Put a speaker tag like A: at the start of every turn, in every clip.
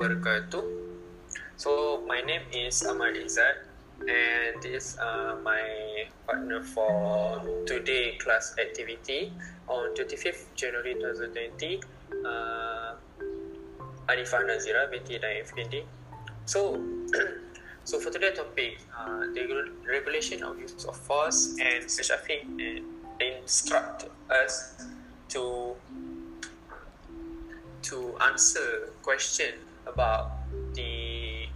A: wabarakatuh. So my name is Ahmad Izzat and this is uh, my partner for today class activity on 25th January 2020 uh, Arifah Nazira binti Naim Effendi. So so for today's topic uh, the regulation of use of force and traffic and instruct us to to answer question about the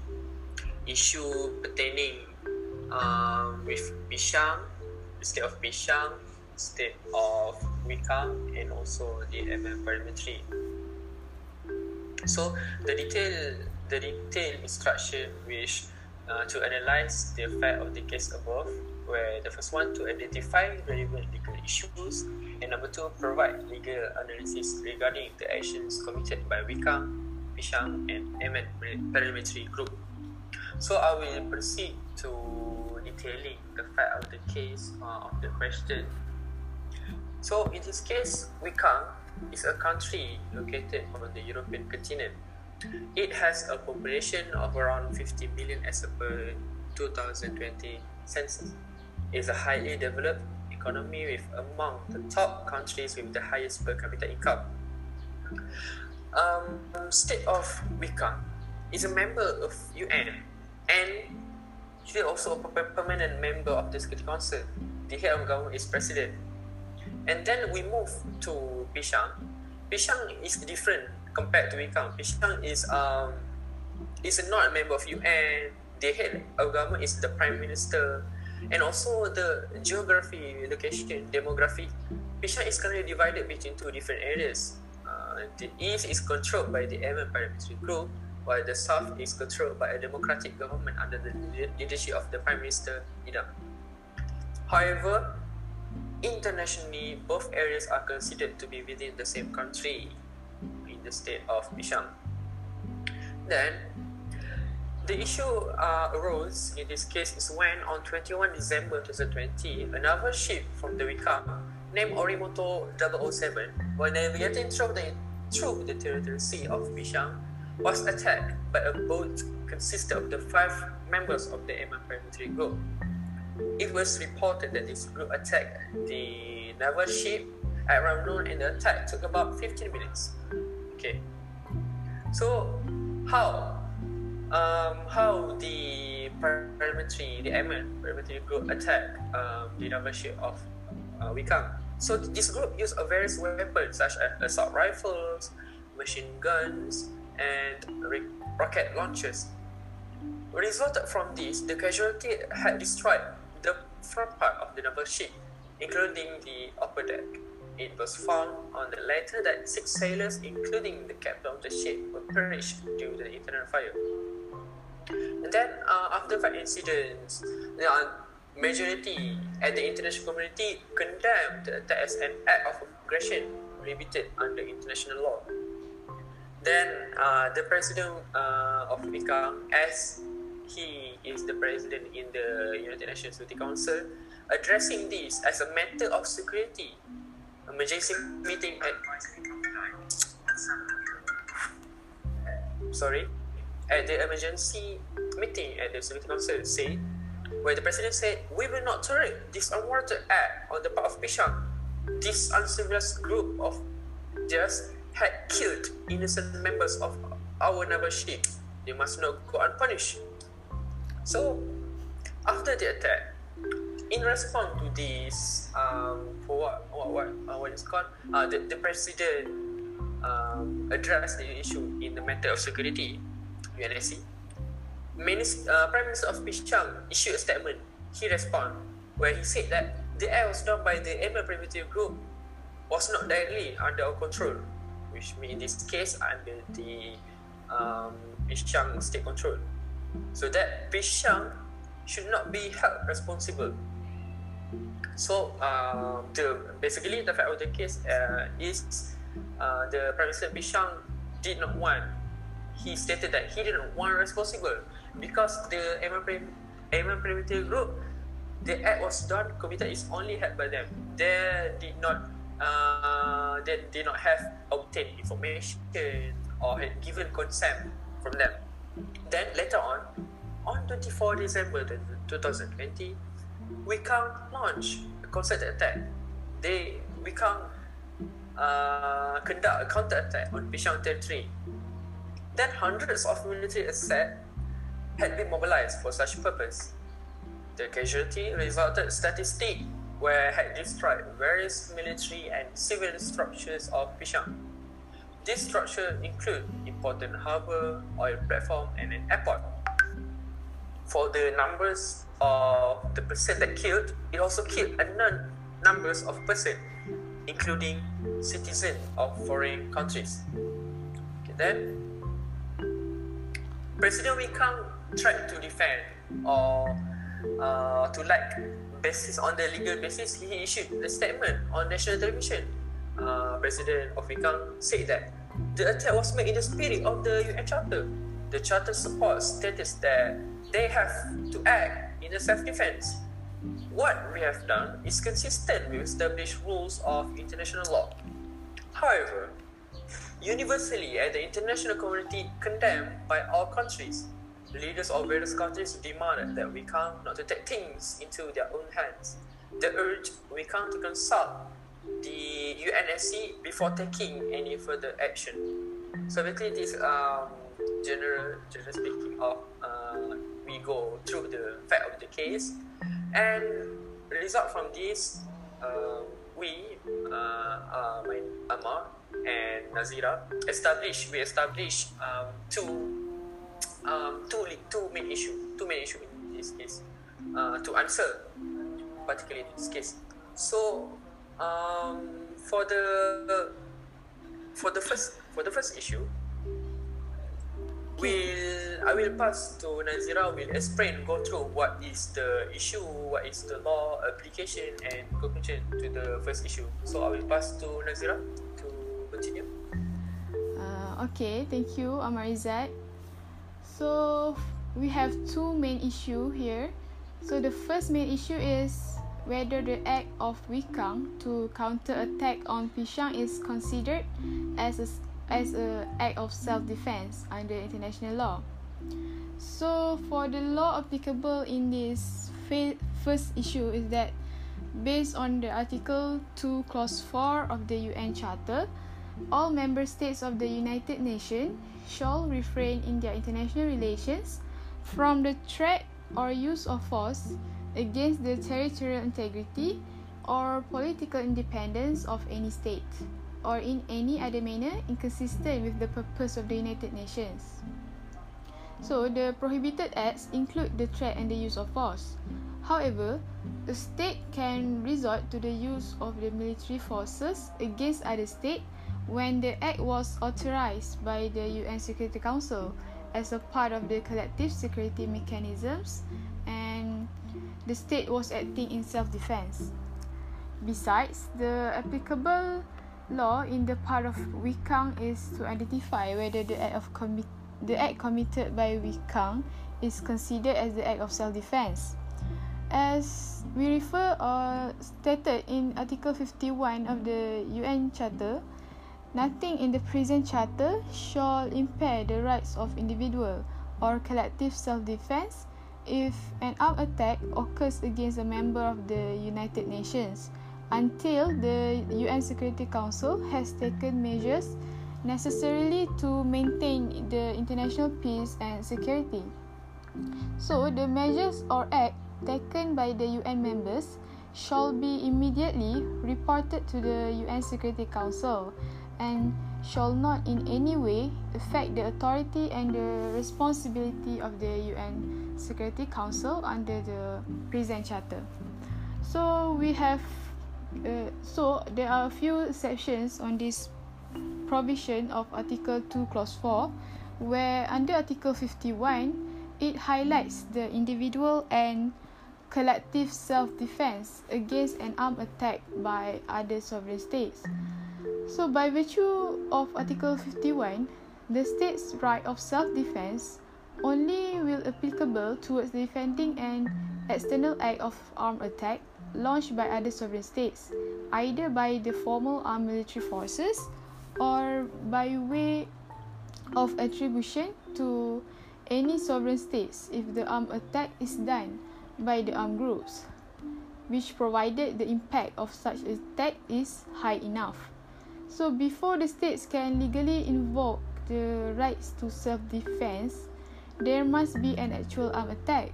A: issue pertaining um, with Bishang, the state of Bishang, state of Wikang, and also the MM Parliamentary. So the detail, the detailed instruction which uh, to analyze the effect of the case above, where the first one to identify relevant legal issues, and number two provide legal analysis regarding the actions committed by Wikang, Bishang, and MM Parliamentary Group. So I will proceed to detailing the fact of the case uh, of the question. So in this case, Wikang is a country located on the European continent. It has a population of around 50 million as per 2020 census. It is a highly developed economy with among the top countries with the highest per capita income. Um, state of Wikang is a member of UN and she also a permanent member of the Security Council. The head of government is president. And then we move to Pishang. Pishang is different compared to Wikang. Pishang is um is not a member of UN. The head of government is the prime minister, and also the geography, location, demography. Pishang is currently divided between two different areas. The east is controlled by the MM Parliamentary Group, while the south is controlled by a democratic government under the leadership of the Prime Minister Idam. However, internationally, both areas are considered to be within the same country in the state of Bishang. Then, the issue uh, arose in this case is when on 21 December 2020, another ship from the Wikang named Orimoto 007 while navigating through the, through the territorial sea of Bishang was attacked by a boat consisting of the five members of the MM Parliamentary Group. It was reported that this group attacked the naval ship at around noon and the attack took about 15 minutes. Okay. So, how? Um, how the parliamentary, the Parliamentary Group attacked um, the naval ship of uh, Wikang? So, this group used various weapons such as assault rifles, machine guns, and rocket launchers. Resulted from this, the casualty had destroyed the front part of the naval ship, including the upper deck. It was found on the letter that six sailors, including the captain of the ship, were perished due to the internal fire. And then, uh, after that incident, majority at the international community condemned the attack as an act of aggression prohibited under international law. Then uh, the president uh, of Wikang, as he is the president in the United Nations Security Council, addressing this as a matter of security. Emergency meeting at sorry at the emergency meeting at the Security Council said where the president said we will not tolerate this unwarranted act on the part of Pishang. This uncivilized group of just had killed innocent members of our naval ship. They must not go unpunished. So, after the attack, in response to this, um, for what what what, uh, what is called, uh, the, the president um, addressed the issue in the matter of security, UNSC. Minister, uh, Prime Minister of Pishang issued a statement. He responded where he said that the act was done by the Emir Primitive Group was not directly under our control which means in this case under the um, Bishang state control. So that Bishang should not be held responsible. So uh, the basically the fact of the case uh, is uh, the Prime Minister Bishang did not want. He stated that he didn't want responsible because the MM Primitive Group, the act was done committed is only held by them. They did not uh, they did not have obtained information or had given consent from them. Then later on, on 24 December 2020, Wikang launched a concerted attack. They Wikang uh, conduct a counter attack on Pishang territory. Then hundreds of military assets had been mobilized for such purpose. The casualty resulted statistic where had destroyed various military and civil structures of Pishang. These structures include important harbour, oil platform, and an airport. For the numbers of the person that killed, it also killed unknown numbers of persons, including citizens of foreign countries. Okay, then, President Wikang tried to defend or uh, to like basis on the legal basis, he issued a statement on national television. Uh, President of Wikang said that the attack was made in the spirit of the UN Charter. The Charter supports status that they have to act in a self-defense. What we have done is consistent with established rules of international law. However, universally at the international community condemned by all countries, leaders of various countries demanded that we come not to take things into their own hands. They urged come to consult the UNSC before taking any further action. So basically, this um, general, general speaking of uh, we go through the fact of the case, and result from this, uh, we, uh, uh, my Amar and Nazira, established we established um, two um, two two main issue two main issue in this case uh, to answer particularly in this case. So um, for the for the first for the first issue, will I will pass to Nazira will explain go through what is the issue, what is the law application and conclusion to the first issue. So I will pass to Nazira to continue.
B: Uh, okay, thank you, Amarizat. So we have two main issue here. So the first main issue is whether the act of Wikang to counter attack on Pishang is considered as a, as a act of self-defense under international law. So for the law applicable in this first issue is that based on the Article 2 Clause 4 of the UN Charter, all member states of the United Nations shall refrain in their international relations from the threat or use of force against the territorial integrity or political independence of any state or in any other manner inconsistent with the purpose of the United Nations. So, the prohibited acts include the threat and the use of force. However, a state can resort to the use of the military forces against other state when the act was authorized by the UN Security Council as a part of the collective security mechanisms and the state was acting in self-defense. Besides, the applicable law in the part of Wikang is to identify whether the act of commi- the act committed by Wikang is considered as the act of self-defense. As we refer or stated in Article 51 of the UN Charter, Nothing in the present charter shall impair the rights of individual or collective self-defense if an armed attack occurs against a member of the United Nations until the UN Security Council has taken measures necessarily to maintain the international peace and security. So, the measures or act taken by the UN members shall be immediately reported to the UN Security Council and shall not in any way affect the authority and the responsibility of the UN Security Council under the present charter. So we have uh, so there are a few exceptions on this provision of Article 2 Clause 4 where under Article 51 it highlights the individual and collective self-defense against an armed attack by other sovereign states. So, by virtue of Article 51, the state's right of self defense only will applicable towards defending an external act of armed attack launched by other sovereign states, either by the formal armed military forces or by way of attribution to any sovereign states if the armed attack is done by the armed groups, which provided the impact of such attack is high enough. So before the states can legally invoke the rights to self-defense, there must be an actual armed attack.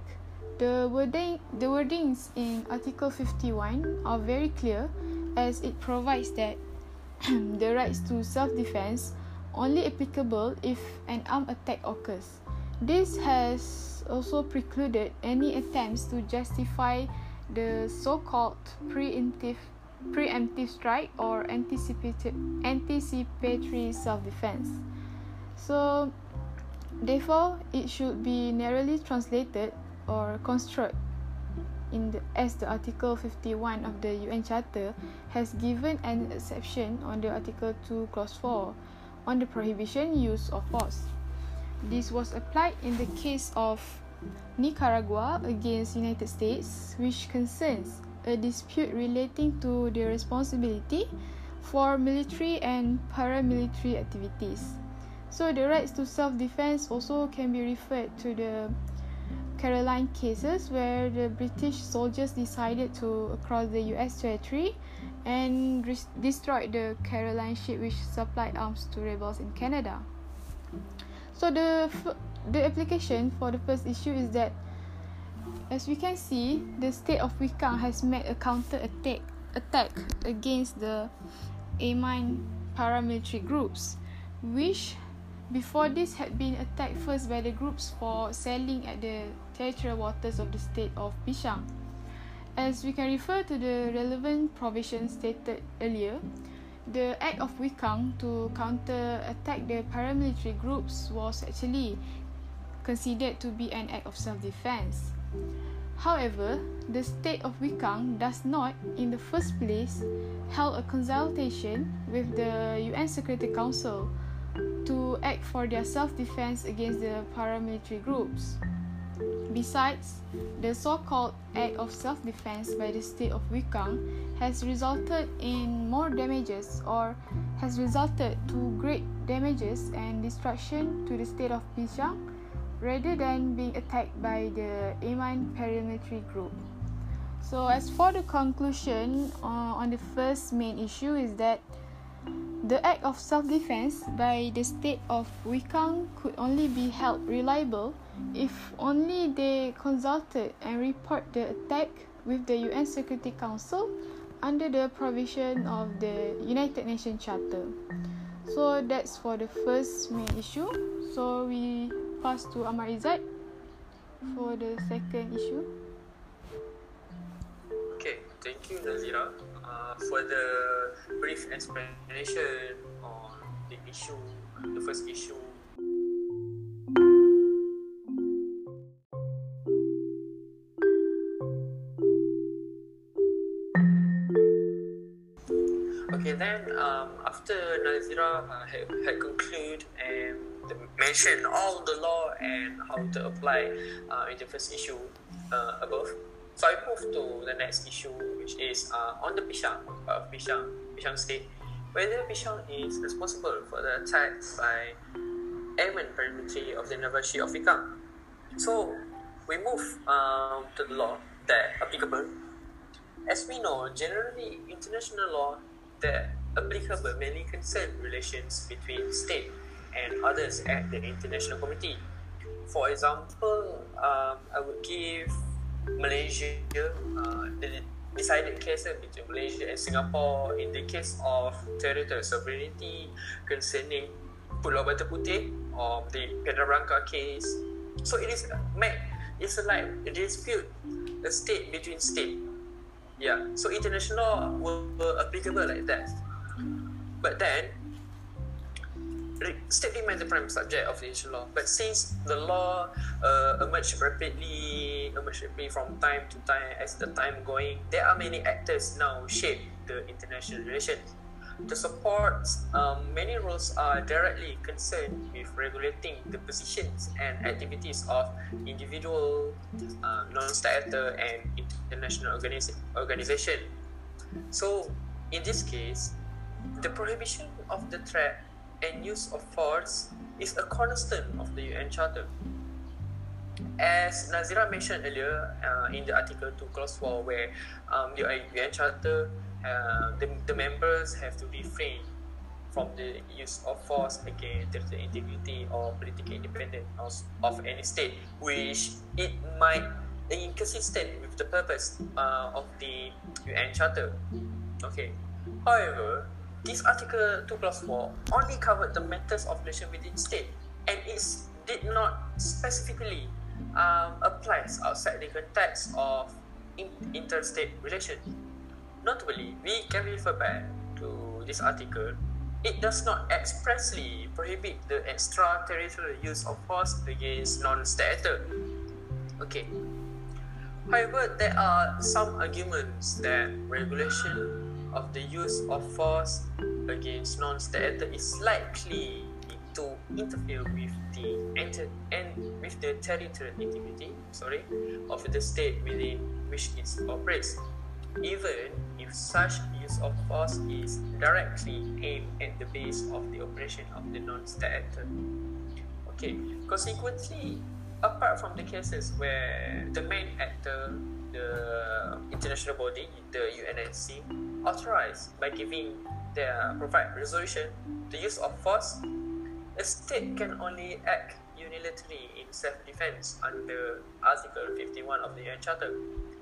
B: The wording, the wordings in Article 51 are very clear as it provides that the rights to self-defense only applicable if an armed attack occurs. This has also precluded any attempts to justify the so-called preemptive preemptive strike or anticipated anticipatory self-defense. So therefore it should be narrowly translated or construed in the, as the article 51 of the UN Charter has given an exception on the article 2 clause 4 on the prohibition use of force. This was applied in the case of Nicaragua against United States which concerns a dispute relating to the responsibility for military and paramilitary activities. So the rights to self-defense also can be referred to the Caroline cases where the British soldiers decided to cross the US territory and re- destroyed the Caroline ship which supplied arms to rebels in Canada. So the f- the application for the first issue is that as we can see, the state of Wikang has made a counter attack attack against the Amin paramilitary groups, which before this had been attacked first by the groups for sailing at the territorial waters of the state of Bishang. As we can refer to the relevant provisions stated earlier, the act of Wikang to counter attack the paramilitary groups was actually considered to be an act of self-defense. However, the state of Wikang does not, in the first place, held a consultation with the UN Security Council to act for their self-defense against the paramilitary groups. Besides, the so-called act of self-defense by the state of Wikang has resulted in more damages or has resulted to great damages and destruction to the state of Bishang rather than being attacked by the Amin paramilitary group. So as for the conclusion uh, on the first main issue is that the act of self-defense by the state of Wikang could only be held reliable if only they consulted and report the attack with the UN Security Council under the provision of the United Nations Charter. So that's for the first main issue. So we pass to Amar Izzat for the second issue.
A: Okay, thank you Nazira uh, for the brief explanation on the issue, the first issue. Okay, then um, after Nazira uh, had, had concluded and the, mentioned all the law and how to apply uh, in the first issue uh, above, so I move to the next issue, which is uh, on the Bishang of Bishang, Bishang State, whether Bishang is responsible for the attack by Amin paramilitary of the University of Wikang. So we move um, to the law that applicable. As we know, generally international law that applicable mainly concern relations between state and others at the international committee. For example, um, I would give Malaysia, uh, the decided cases between Malaysia and Singapore in the case of territorial sovereignty concerning Pulau Batu Putih or the Pedrarangka case. So it is it's like a dispute, a state between state. Yeah, so international were applicable like that. But then, state remains the prime subject of the international law. But since the law uh, emerged rapidly, emerged rapidly from time to time as the time going, there are many actors now shape the international relations. To support, um, many rules are directly concerned with regulating the positions and activities of individual, uh, non-state actor, and international organiz- organization. So, in this case, the prohibition of the threat and use of force is a cornerstone of the UN Charter. As Nazira mentioned earlier uh, in the Article 2 Clause 4, where um, the UN Charter, uh, the, the members have to refrain from the use of force against territorial integrity or political independence of, of any state, which it might be inconsistent with the purpose uh, of the UN Charter. Okay. However, this Article 2 plus 4 only covered the matters of relation within state and it did not specifically um, applies outside the context of in- interstate relation. Notably, we can refer back to this article it does not expressly prohibit the extraterritorial use of force against non-state. Okay. However, there are some arguments that regulation of the use of force against non-state actor is likely to interfere with the enter- and with the territorial integrity, sorry, of the state within which it operates even if such use of force is directly aimed at the base of the operation of the non-state actor. Okay, consequently, apart from the cases where the main actor, the international body, the UNSC, authorized by giving their provide resolution, the use of force, a state can only act unilaterally in self-defense under Article 51 of the UN Charter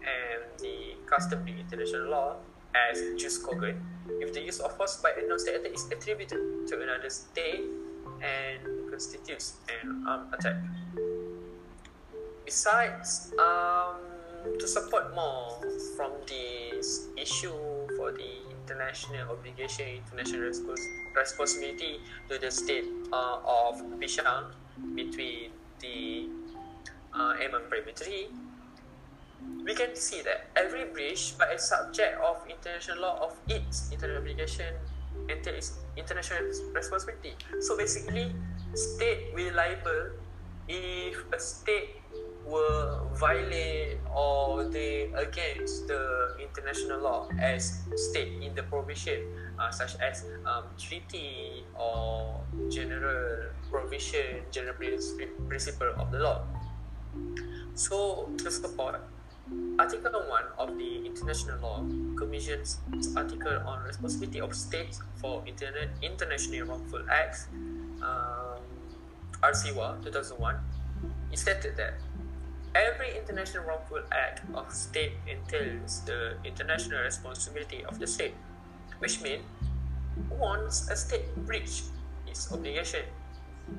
A: and the customary international law as jus cogens if the use of force by a non-state actor is attributed to another state and constitutes an armed attack. Besides, um, to support more from this issue for the international obligation, international respons- responsibility to the state uh, of Bishang between the uh, MM Primary 3 we can see that every breach by a subject of international law of its international obligation entails international responsibility. So basically, state will liable if a state will violate or they against the international law as state in the provision uh, such as um, treaty or general provision, general principle of the law. So to support Article 1 of the International Law Commission's article on responsibility of states for internet, international wrongful acts, um, ARSIWA 2001, it stated that every international wrongful act of state entails the international responsibility of the state, which means once a state breach its obligation,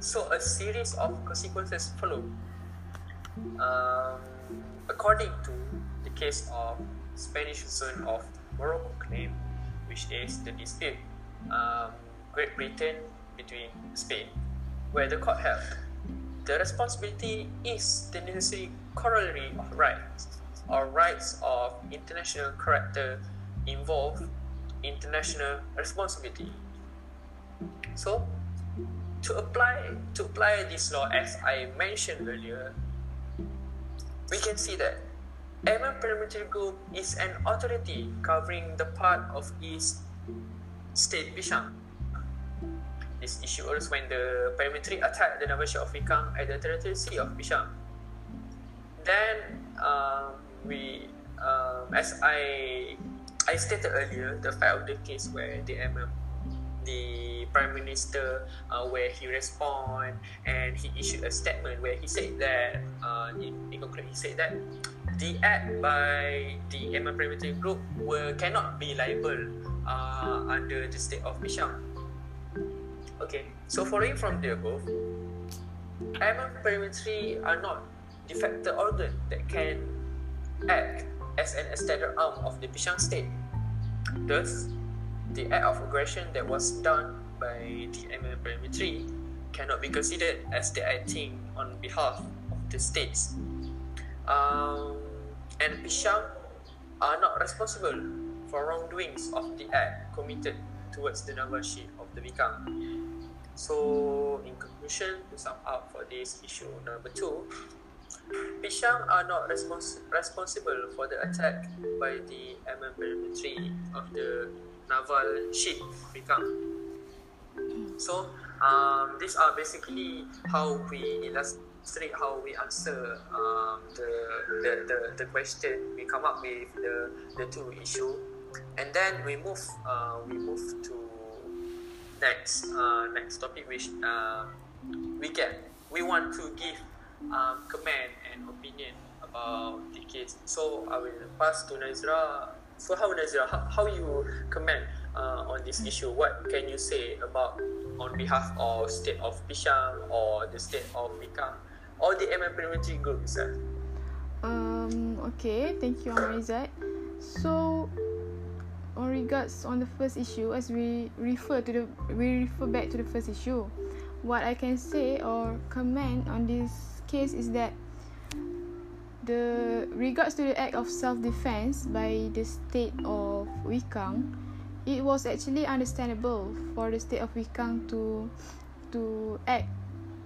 A: so a series of consequences follow. Um, according to the case of Spanish zone of Morocco claim, which is the dispute um, Great Britain between Spain, where the court held the responsibility is the necessary corollary of rights or rights of international character involve international responsibility. So, to apply to apply this law, as I mentioned earlier, we can see that MM Perimeter Group is an authority covering the part of East State Bishang. This issue arose when the perimetry attacked the ship of Vikang at the territorial sea of Bishang. Then, um, we, um, as I I stated earlier, the fact of the case where the MM the prime minister uh, where he respond and he issued a statement where he said that uh, in, in conclusion he said that the act by the MM Primary Group will cannot be liable uh, under the state of Bishang. Okay, so following from the above, MM Primary are not de facto organ that can act as an extended arm of the Bishang state. Thus, the act of aggression that was done by the MM Primary cannot be considered as the acting on behalf of the states. Um, and Bishang are not responsible for wrongdoings of the act committed towards the naval of the Vikang. So, in conclusion, to sum up for this issue number two, Bishang are not respons- responsible for the attack by the MM Perimetry of the naval ship become. So um, these are basically how we illustrate how we answer um, the, the, the, the question. We come up with the, the two issue, and then we move uh, we move to next uh, next topic, which uh, we get we want to give um, comment and opinion about the case. So I will pass to Nazra. So how Nazra, how, how you comment uh, on this issue? What can you say about on behalf of state of Pishang or the state of Mikang or the MM Parliamentary Group itself?
B: Um, okay, thank you, Amarizat. So, on regards on the first issue, as we refer to the we refer back to the first issue, what I can say or comment on this case is that the regards to the act of self-defense by the state of Wikang, it was actually understandable for the state of Wikang to to act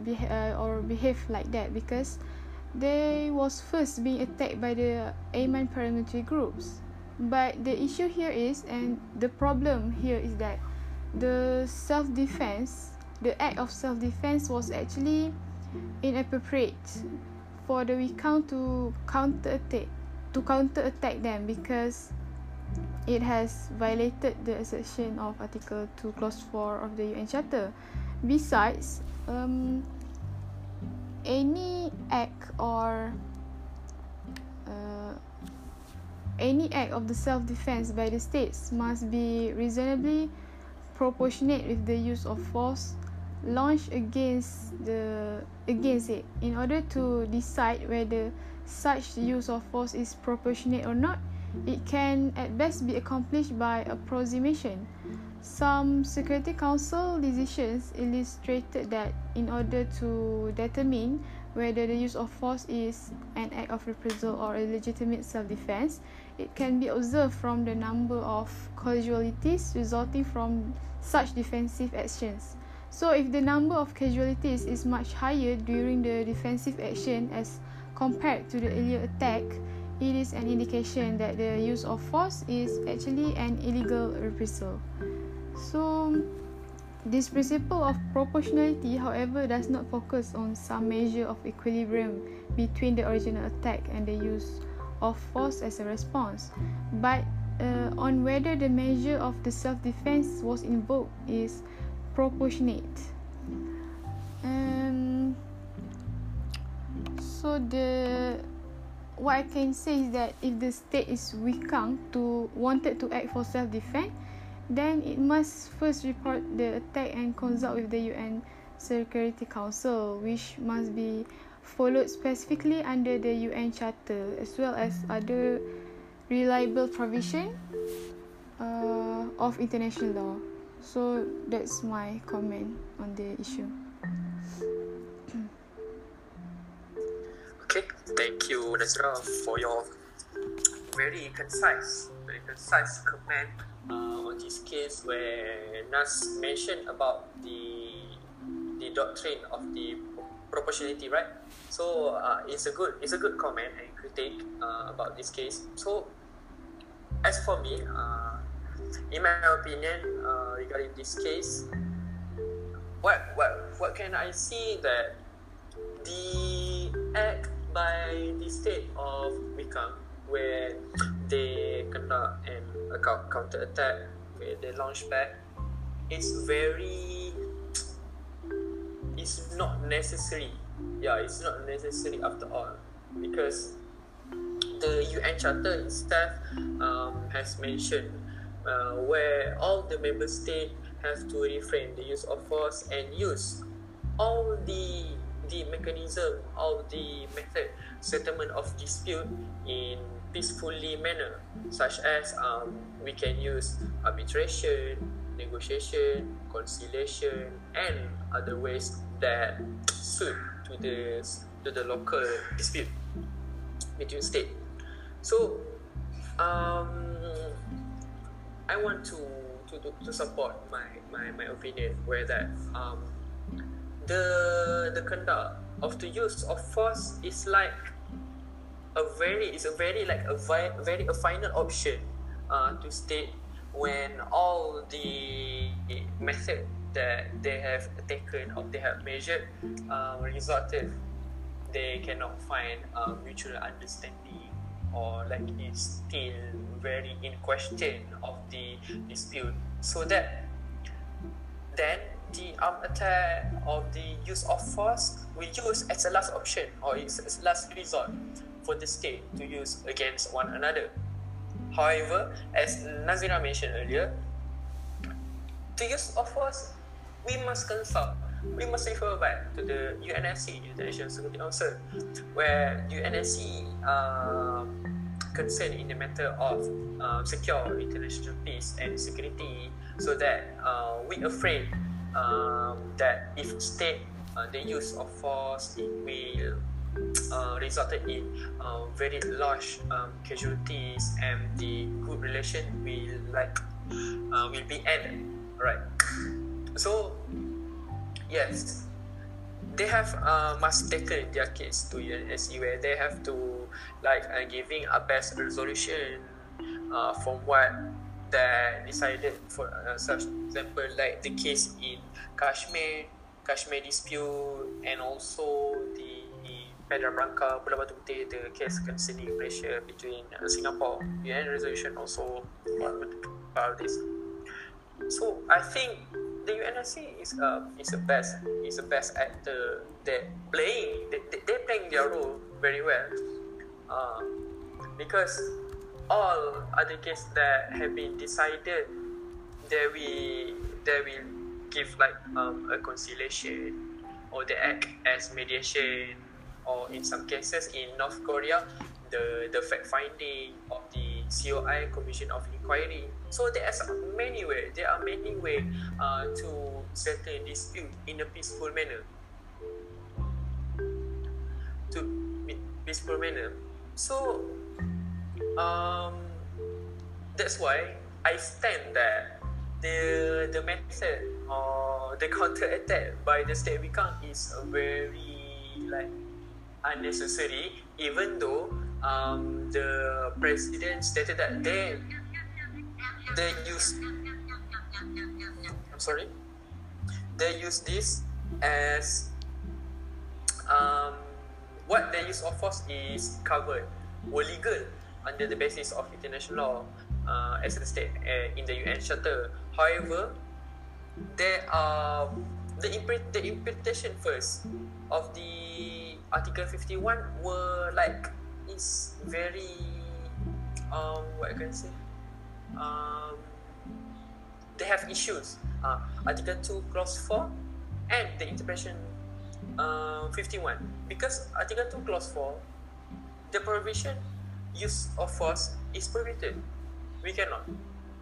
B: uh, or behave like that because they was first being attacked by the Ayman paramilitary groups. But the issue here is, and the problem here is that the self-defense, the act of self-defense was actually inappropriate for the Wikang to counter attack to counter attack them because it has violated the assertion of Article 2 Clause 4 of the UN Charter. Besides, um, any act or uh, any act of the self-defense by the states must be reasonably proportionate with the use of force launched against the against it in order to decide whether such use of force is proportionate or not it can at best be accomplished by approximation. Some security council decisions illustrated that in order to determine whether the use of force is an act of reprisal or a legitimate self-defense it can be observed from the number of casualties resulting from such defensive actions So if the number of casualties is much higher during the defensive action as compared to the earlier attack, it is an indication that the use of force is actually an illegal reprisal. So this principle of proportionality, however, does not focus on some measure of equilibrium between the original attack and the use of force as a response, but uh, on whether the measure of the self-defense was invoked is proportionate um so the what I can say is that if the state is weakang to wanted to act for self defense then it must first report the attack and consult with the UN Security Council which must be followed specifically under the UN Charter as well as other reliable provision uh, of international law. So that's my comment on the issue.
A: Okay, thank you, Nazra, for your very concise, very concise comment uh, on this case where Nas mentioned about the the doctrine of the proportionality, right? So uh, it's a good it's a good comment and critique uh, about this case. So as for me, uh, in my opinion, uh, regarding this case, what what what can I see that the act by the state of Wikang, where they conduct an counter attack, where they launch back, it's very, it's not necessary. Yeah, it's not necessary after all, because the UN Charter itself um, has mentioned uh, where all the member states have to refrain the use of force and use all the the mechanism all the method settlement of dispute in peacefully manner such as um, we can use arbitration negotiation conciliation and other ways that suit to the to the local dispute between state. So um, I want to to, to, support my, my, my opinion where that um, the the conduct of the use of force is like a very is a very like a vi- very a final option uh, to state when all the method that they have taken or they have measured uh, resulted they cannot find uh, mutual understanding or like it's still very in question of the dispute. So that then the arm attack or the use of force we use as a last option or as a last resort for the state to use against one another. However as Nazira mentioned earlier to use of force we must consult we must refer back to the UNSC, the International Security Council, where UNSC uh, concerned in the matter of uh, secure international peace and security, so that uh, we afraid um, that if state uh, the use of force it will uh, resulted in uh, very large um, casualties and the good relation will like uh, will be ended right? So yes, they have uh, must taken their kids to UNSC where they have to like uh, giving a best resolution uh, from what they decided for uh, such example like the case in Kashmir, Kashmir dispute and also the Pedra Branca, Pulau Batu Putih, the case concerning Malaysia between uh, Singapore, UN resolution also of this. So I think the UNSC is a is a best is a best actor that playing they, they playing their role very well. Uh, because all other cases that have been decided they will they will give like um, a conciliation or they act as mediation or in some cases in North Korea the the fact finding of the COI Commission of Inquiry So there are many ways. There are many ways uh, to settle dispute in a peaceful manner. To peaceful manner. So um, that's why I stand that the the method or the counter attack by the state Wikang is very like unnecessary. Even though um, the president stated that they they use I'm sorry they use this as um, what the use of force is covered were legal under the basis of international law uh, as a state uh, in the UN Charter. However, there are the, imp- the interpretation first of the Article 51 were like is very um what I can say um, they have issues. Uh, Article 2, Clause 4 and the interpretation uh, 51. Because Article 2, Clause 4, the prohibition use of force is prohibited. We cannot.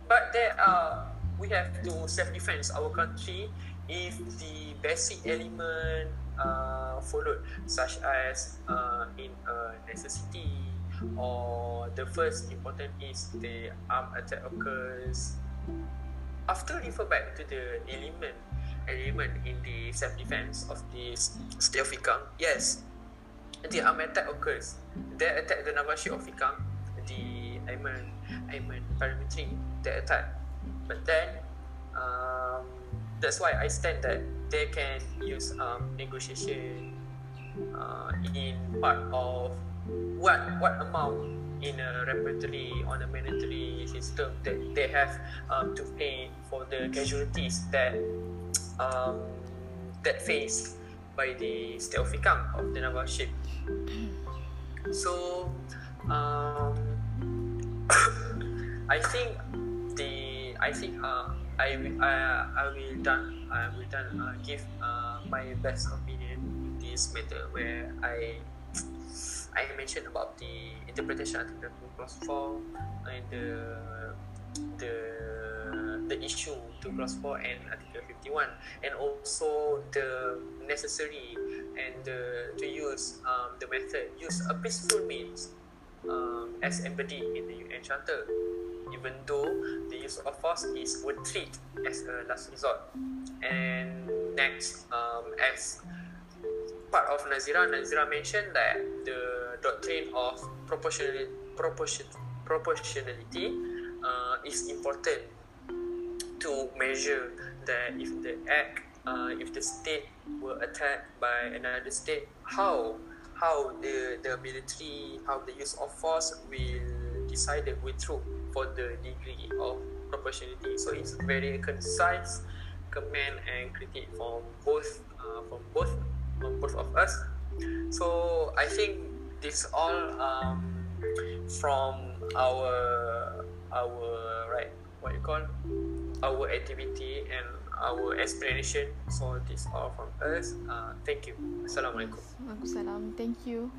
A: But there are, we have to self-defense our country if the basic element uh, followed, such as uh, in a necessity, or the first important is the arm attack occurs after refer back to the element element in the self defense of the state of Ikang yes the arm attack occurs. They attack the naval ship of Ikang the Aiman Aiman parametry they attack. But then um, that's why I stand that they can use um, negotiation uh, in part of what what amount in a repertory on a monetary system that they have um, to pay for the casualties that um, that faced by the of Ikang of the naval ship. So um, I think the I think uh, I I I will done I will done uh, give uh, my best opinion in this matter where I I mentioned about the interpretation Article 2 Clause 4 and the the the issue 2 Clause 4 and Article 51 and also the necessary and the, to use um, the method use a peaceful means um, as embodied in the UN Charter even though the use of force is would treat as a last resort. And next um, as part of Nazira, Nazira mentioned that the doctrine of proportionality, proportion, proportionality uh, is important to measure that if the act, uh, if the state were attacked by another state, how how the the military, how the use of force will decide the withdraw for the degree of proportionality. So it's very concise comment and critique from both uh, from both from both of us. So I think this all um, from our our right what you call our activity and our explanation. So this all from us. Uh, thank you. Assalamualaikum.
B: Waalaikumsalam. Thank you.